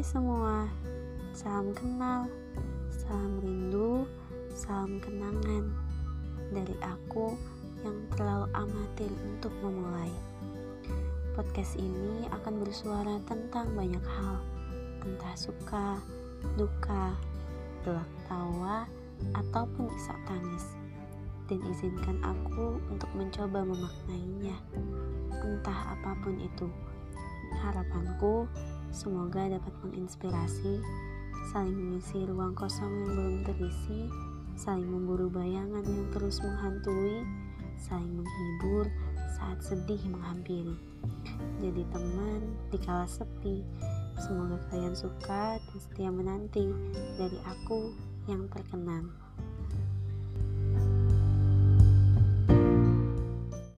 Semua, salam kenal, salam rindu, salam kenangan dari aku yang terlalu amatir untuk memulai. Podcast ini akan bersuara tentang banyak hal, entah suka, duka, gelak tawa, ataupun isak tangis. Dan izinkan aku untuk mencoba memaknainya, entah apa pun itu. Harapanku Semoga dapat menginspirasi, saling mengisi ruang kosong yang belum terisi, saling memburu bayangan yang terus menghantui, saling menghibur saat sedih menghampiri. Jadi teman di kala sepi. Semoga kalian suka dan setia menanti dari aku yang terkenang.